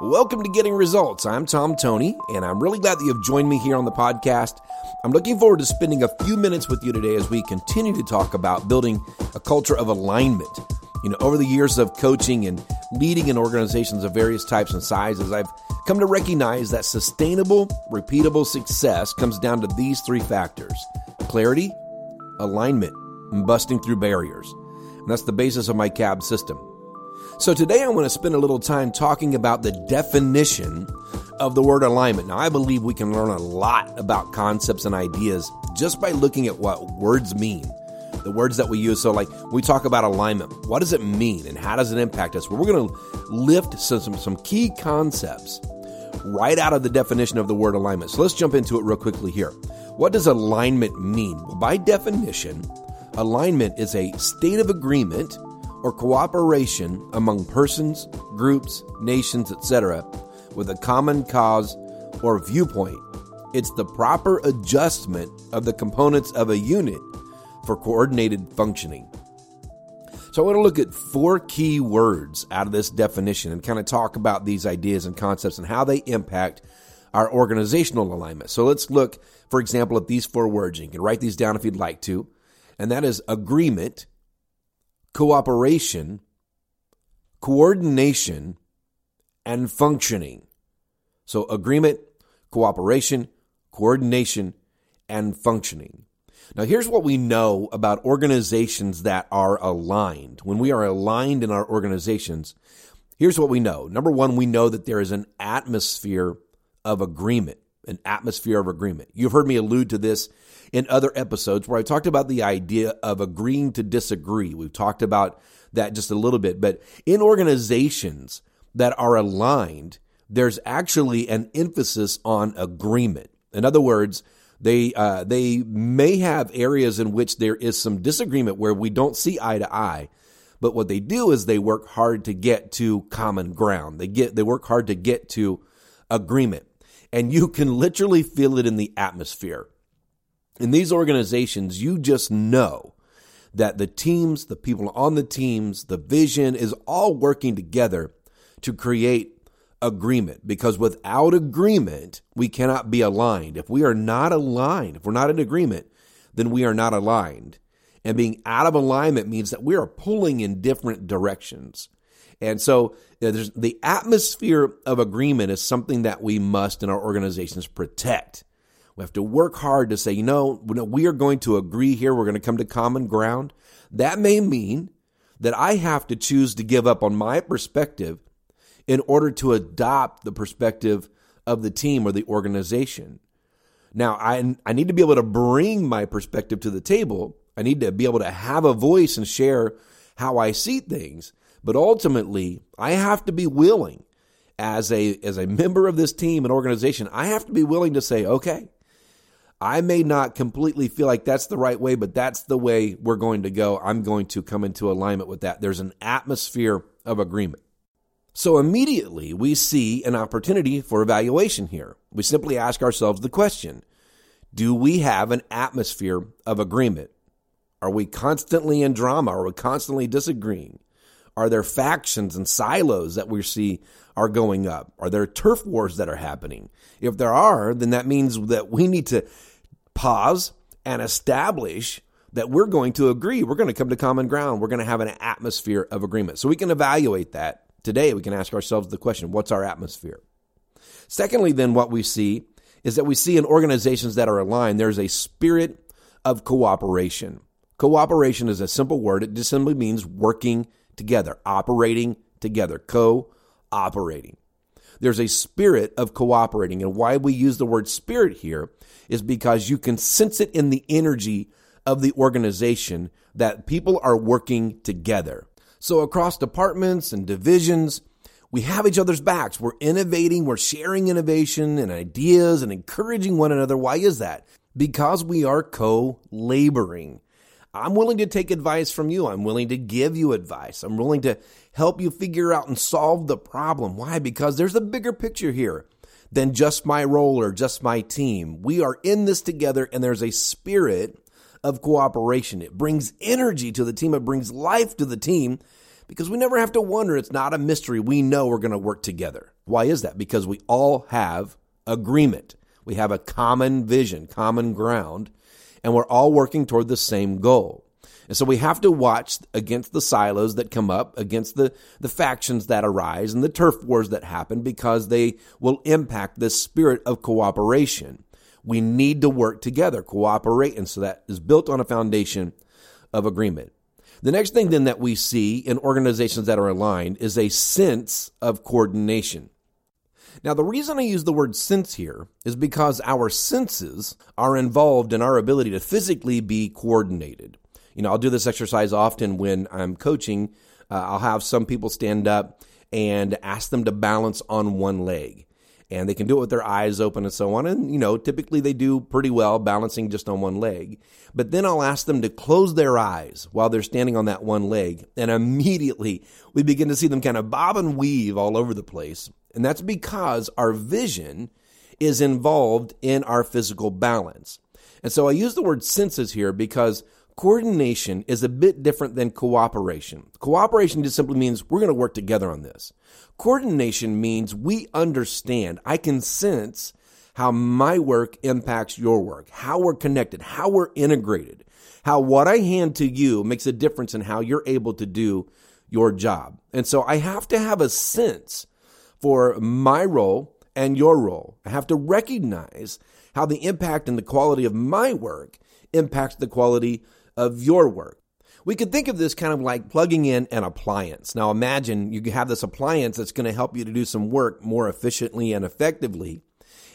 Welcome to Getting Results. I'm Tom Toney, and I'm really glad that you've joined me here on the podcast. I'm looking forward to spending a few minutes with you today as we continue to talk about building a culture of alignment. You know, over the years of coaching and leading in organizations of various types and sizes, I've come to recognize that sustainable, repeatable success comes down to these three factors clarity, alignment, and busting through barriers. And that's the basis of my CAB system. So today I want to spend a little time talking about the definition of the word alignment. Now, I believe we can learn a lot about concepts and ideas just by looking at what words mean. The words that we use. So, like, we talk about alignment. What does it mean and how does it impact us? Well, we're going to lift some, some, some key concepts right out of the definition of the word alignment. So, let's jump into it real quickly here. What does alignment mean? By definition, alignment is a state of agreement or cooperation among persons, groups, nations, etc., with a common cause or viewpoint. It's the proper adjustment of the components of a unit for coordinated functioning. So, I want to look at four key words out of this definition and kind of talk about these ideas and concepts and how they impact our organizational alignment. So, let's look, for example, at these four words. You can write these down if you'd like to. And that is agreement, cooperation, coordination, and functioning. So, agreement, cooperation, coordination, and functioning. Now, here's what we know about organizations that are aligned. When we are aligned in our organizations, here's what we know. Number one, we know that there is an atmosphere of agreement, an atmosphere of agreement. You've heard me allude to this in other episodes where I talked about the idea of agreeing to disagree. We've talked about that just a little bit, but in organizations that are aligned, there's actually an emphasis on agreement. In other words, they uh, they may have areas in which there is some disagreement where we don't see eye to eye, but what they do is they work hard to get to common ground. They get they work hard to get to agreement, and you can literally feel it in the atmosphere in these organizations, you just know that the teams, the people on the teams, the vision is all working together to create agreement because without agreement, we cannot be aligned. If we are not aligned, if we're not in agreement, then we are not aligned. And being out of alignment means that we are pulling in different directions. And so the atmosphere of agreement is something that we must in our organizations protect. We have to work hard to say, you know, we are going to agree here. We're going to come to common ground. That may mean that I have to choose to give up on my perspective in order to adopt the perspective of the team or the organization. Now, I, I need to be able to bring my perspective to the table. I need to be able to have a voice and share how I see things. But ultimately, I have to be willing as a, as a member of this team and organization, I have to be willing to say, okay, I may not completely feel like that's the right way, but that's the way we're going to go. I'm going to come into alignment with that. There's an atmosphere of agreement. So immediately we see an opportunity for evaluation here. We simply ask ourselves the question Do we have an atmosphere of agreement? Are we constantly in drama? Are we constantly disagreeing? Are there factions and silos that we see are going up? Are there turf wars that are happening? If there are, then that means that we need to pause and establish that we're going to agree. We're going to come to common ground. We're going to have an atmosphere of agreement. So we can evaluate that. Today, we can ask ourselves the question what's our atmosphere? Secondly, then, what we see is that we see in organizations that are aligned, there's a spirit of cooperation. Cooperation is a simple word, it just simply means working together, operating together, co-operating. There's a spirit of cooperating. And why we use the word spirit here is because you can sense it in the energy of the organization that people are working together. So across departments and divisions, we have each other's backs. We're innovating, we're sharing innovation and ideas and encouraging one another. Why is that? Because we are co laboring. I'm willing to take advice from you. I'm willing to give you advice. I'm willing to help you figure out and solve the problem. Why? Because there's a bigger picture here than just my role or just my team. We are in this together and there's a spirit of cooperation. It brings energy to the team. It brings life to the team Because we never have to wonder. It's not a mystery. We know we're going to work together. Why is that? Because we all have agreement. We have a common vision, common ground, and we're all working toward the same goal. And so we have to watch against the silos that come up, against the, the factions that arise and the turf wars that happen because they will impact the spirit of cooperation. We need to work together, cooperate. And so that is built on a foundation of agreement. The next thing then that we see in organizations that are aligned is a sense of coordination. Now, the reason I use the word sense here is because our senses are involved in our ability to physically be coordinated. You know, I'll do this exercise often when I'm coaching. Uh, I'll have some people stand up and ask them to balance on one leg. And they can do it with their eyes open and so on. And, you know, typically they do pretty well balancing just on one leg. But then I'll ask them to close their eyes while they're standing on that one leg. And immediately we begin to see them kind of bob and weave all over the place. And that's because our vision is involved in our physical balance. And so I use the word senses here because Coordination is a bit different than cooperation. Cooperation just simply means we're going to work together on this. Coordination means we understand, I can sense how my work impacts your work, how we're connected, how we're integrated, how what I hand to you makes a difference in how you're able to do your job. And so I have to have a sense for my role and your role. I have to recognize how the impact and the quality of my work impacts the quality of your work. We could think of this kind of like plugging in an appliance. Now imagine you have this appliance that's going to help you to do some work more efficiently and effectively.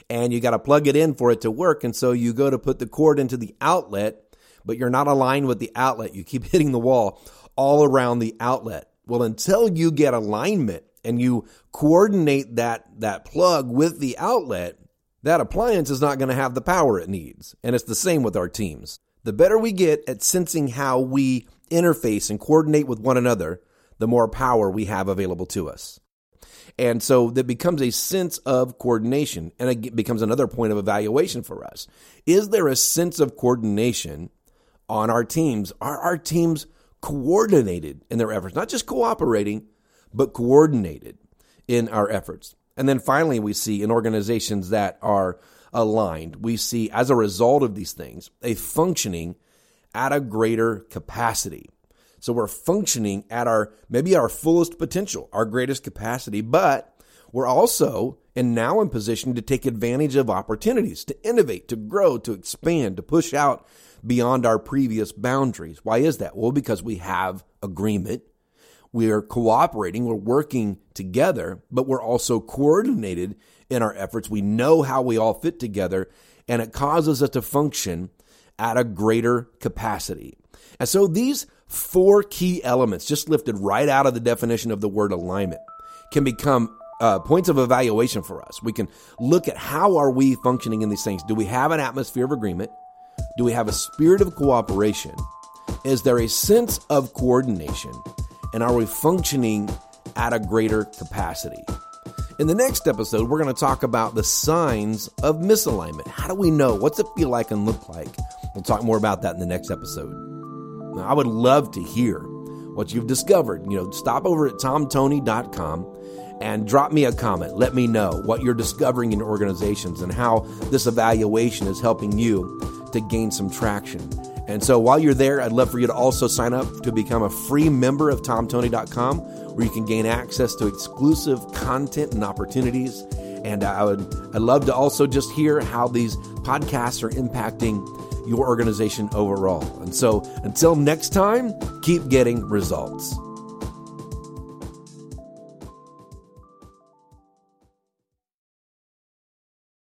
And you got to plug it in for it to work. And so you go to put the cord into the outlet, but you're not aligned with the outlet. You keep hitting the wall all around the outlet. Well, until you get alignment and you coordinate that, that plug with the outlet, that appliance is not going to have the power it needs. And it's the same with our teams. The better we get at sensing how we interface and coordinate with one another, the more power we have available to us. And so that becomes a sense of coordination and it becomes another point of evaluation for us. Is there a sense of coordination on our teams? Are our teams coordinated in their efforts? Not just cooperating, but coordinated in our efforts. And then finally, we see in organizations that are aligned, we see as a result of these things a functioning at a greater capacity. So we're functioning at our maybe our fullest potential, our greatest capacity, but we're also and now in position to take advantage of opportunities, to innovate, to grow, to expand, to push out beyond our previous boundaries. Why is that? Well, because we have agreement. We are cooperating, we're working together, but we're also coordinated in our efforts. We know how we all fit together, and it causes us to function at a greater capacity. And so these four key elements, just lifted right out of the definition of the word alignment, can become uh, points of evaluation for us. We can look at how are we functioning in these things. Do we have an atmosphere of agreement? Do we have a spirit of cooperation? Is there a sense of coordination? And are we functioning at a greater capacity? In the next episode, we're going to talk about the signs of misalignment. How do we know? What's it feel like and look like? We'll talk more about that in the next episode. Now, I would love to hear what you've discovered. You know, stop over at tomtoney.com and drop me a comment. Let me know what you're discovering in organizations and how this evaluation is helping you to gain some traction. And so while you're there, I'd love for you to also sign up to become a free member of tomtoney.com where you can gain access to exclusive content and opportunities. And uh, I would I'd love to also just hear how these podcasts are impacting your organization overall. And so until next time, keep getting results.